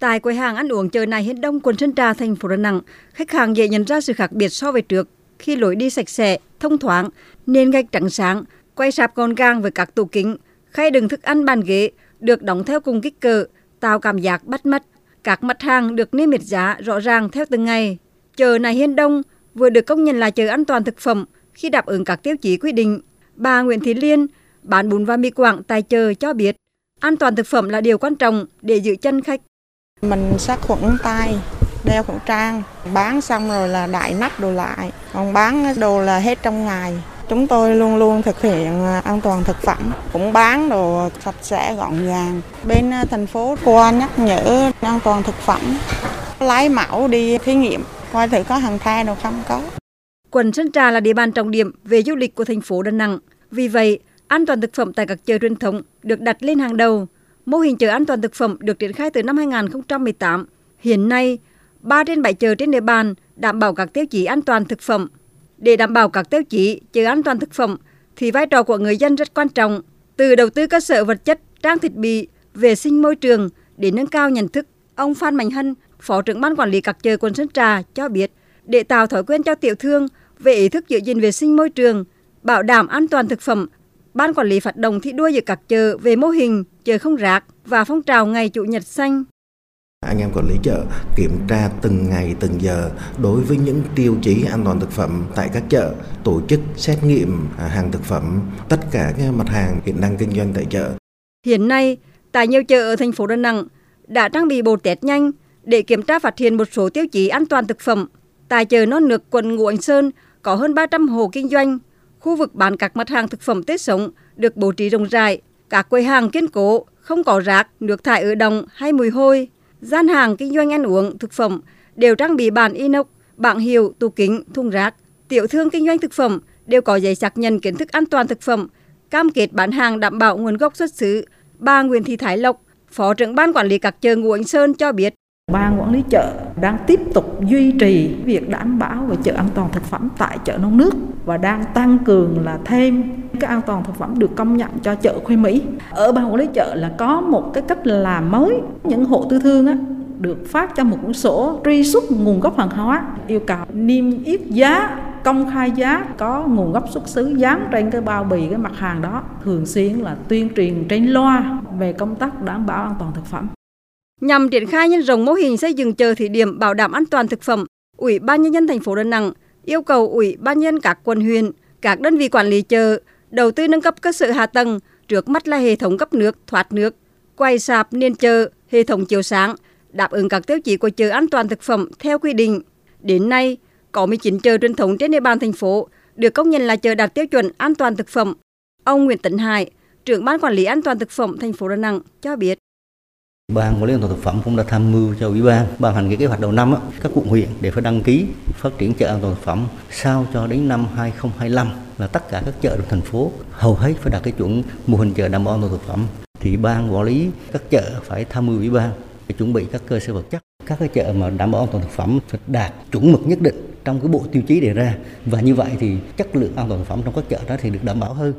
Tại quầy hàng ăn uống chợ này hiện đông quận Sơn Trà, thành phố Đà Nẵng, khách hàng dễ nhận ra sự khác biệt so với trước khi lối đi sạch sẽ, thông thoáng, nền gạch trắng sáng, quay sạp gọn gàng với các tủ kính, khay đựng thức ăn bàn ghế được đóng theo cùng kích cỡ, tạo cảm giác bắt mắt. Các mặt hàng được niêm yết giá rõ ràng theo từng ngày. Chợ này hiên đông vừa được công nhận là chợ an toàn thực phẩm khi đáp ứng các tiêu chí quy định. Bà Nguyễn Thị Liên, bán bún và mì quảng tại chợ cho biết, an toàn thực phẩm là điều quan trọng để giữ chân khách. Mình sát khuẩn tay, đeo khẩu trang, bán xong rồi là đại nắp đồ lại, còn bán đồ là hết trong ngày. Chúng tôi luôn luôn thực hiện à, an toàn thực phẩm, cũng bán đồ sạch sẽ gọn gàng. Bên à, thành phố qua nhắc nhở an toàn thực phẩm, lấy mẫu đi thí nghiệm, coi thử có hàng the đâu không có. Quận Sơn Trà là địa bàn trọng điểm về du lịch của thành phố Đà Nẵng. Vì vậy, an toàn thực phẩm tại các chợ truyền thống được đặt lên hàng đầu. Mô hình chợ an toàn thực phẩm được triển khai từ năm 2018. Hiện nay, 3 trên 7 chợ trên địa bàn đảm bảo các tiêu chí an toàn thực phẩm. Để đảm bảo các tiêu chí chợ an toàn thực phẩm thì vai trò của người dân rất quan trọng, từ đầu tư cơ sở vật chất, trang thiết bị, vệ sinh môi trường để nâng cao nhận thức. Ông Phan Mạnh Hân, Phó trưởng ban quản lý các chợ quận Sơn Trà cho biết, để tạo thói quen cho tiểu thương về ý thức giữ gìn vệ sinh môi trường, bảo đảm an toàn thực phẩm, ban quản lý phát động thi đua giữa các chợ về mô hình chợ không rác và phong trào ngày chủ nhật xanh. Anh em quản lý chợ kiểm tra từng ngày từng giờ đối với những tiêu chí an toàn thực phẩm tại các chợ, tổ chức xét nghiệm hàng thực phẩm, tất cả các mặt hàng hiện đang kinh doanh tại chợ. Hiện nay, tại nhiều chợ ở thành phố Đà Nẵng đã trang bị bộ test nhanh để kiểm tra phát hiện một số tiêu chí an toàn thực phẩm. Tại chợ Non Nước, quận Ngũ Hành Sơn có hơn 300 hộ kinh doanh. Khu vực bán các mặt hàng thực phẩm tết sống được bố trí rộng rãi, các quầy hàng kiên cố, không có rác, nước thải ở đồng hay mùi hôi. Gian hàng kinh doanh ăn uống, thực phẩm đều trang bị bàn inox, bảng hiệu, tủ kính, thùng rác. Tiểu thương kinh doanh thực phẩm đều có giấy xác nhận kiến thức an toàn thực phẩm, cam kết bán hàng đảm bảo nguồn gốc xuất xứ. Bà Nguyễn Thị Thái Lộc, Phó trưởng ban quản lý các chợ Ngũ Ánh Sơn cho biết. Ban quản lý chợ đang tiếp tục duy trì việc đảm bảo về chợ an toàn thực phẩm tại chợ nông nước và đang tăng cường là thêm cái an toàn thực phẩm được công nhận cho chợ Khuê Mỹ. Ở ban quản lý chợ là có một cái cách làm mới, những hộ tư thương á, được phát cho một cuốn sổ truy xuất nguồn gốc hàng hóa, yêu cầu niêm yết giá công khai giá có nguồn gốc xuất xứ dán trên cái bao bì cái mặt hàng đó thường xuyên là tuyên truyền trên loa về công tác đảm bảo an toàn thực phẩm Nhằm triển khai nhân rộng mô hình xây dựng chợ thí điểm bảo đảm an toàn thực phẩm, Ủy ban nhân dân thành phố Đà Nẵng yêu cầu Ủy ban nhân các quận huyện, các đơn vị quản lý chợ đầu tư nâng cấp cơ sở hạ tầng, trước mắt là hệ thống cấp nước, thoát nước, quay sạp niên chợ, hệ thống chiếu sáng, đáp ứng các tiêu chí của chợ an toàn thực phẩm theo quy định. Đến nay, có 19 chợ truyền thống trên địa bàn thành phố được công nhận là chợ đạt tiêu chuẩn an toàn thực phẩm. Ông Nguyễn Tấn Hải, trưởng ban quản lý an toàn thực phẩm thành phố Đà Nẵng cho biết. Ban quản lý an toàn thực phẩm cũng đã tham mưu cho ủy ban ban hành cái kế hoạch đầu năm á, các quận huyện để phải đăng ký phát triển chợ an toàn thực phẩm sao cho đến năm 2025 là tất cả các chợ trong thành phố hầu hết phải đạt cái chuẩn mô hình chợ đảm bảo an toàn thực phẩm. Thì ban quản lý các chợ phải tham mưu ủy ban để chuẩn bị các cơ sở vật chất. Các cái chợ mà đảm bảo an toàn thực phẩm phải đạt chuẩn mực nhất định trong cái bộ tiêu chí đề ra. Và như vậy thì chất lượng an toàn thực phẩm trong các chợ đó thì được đảm bảo hơn.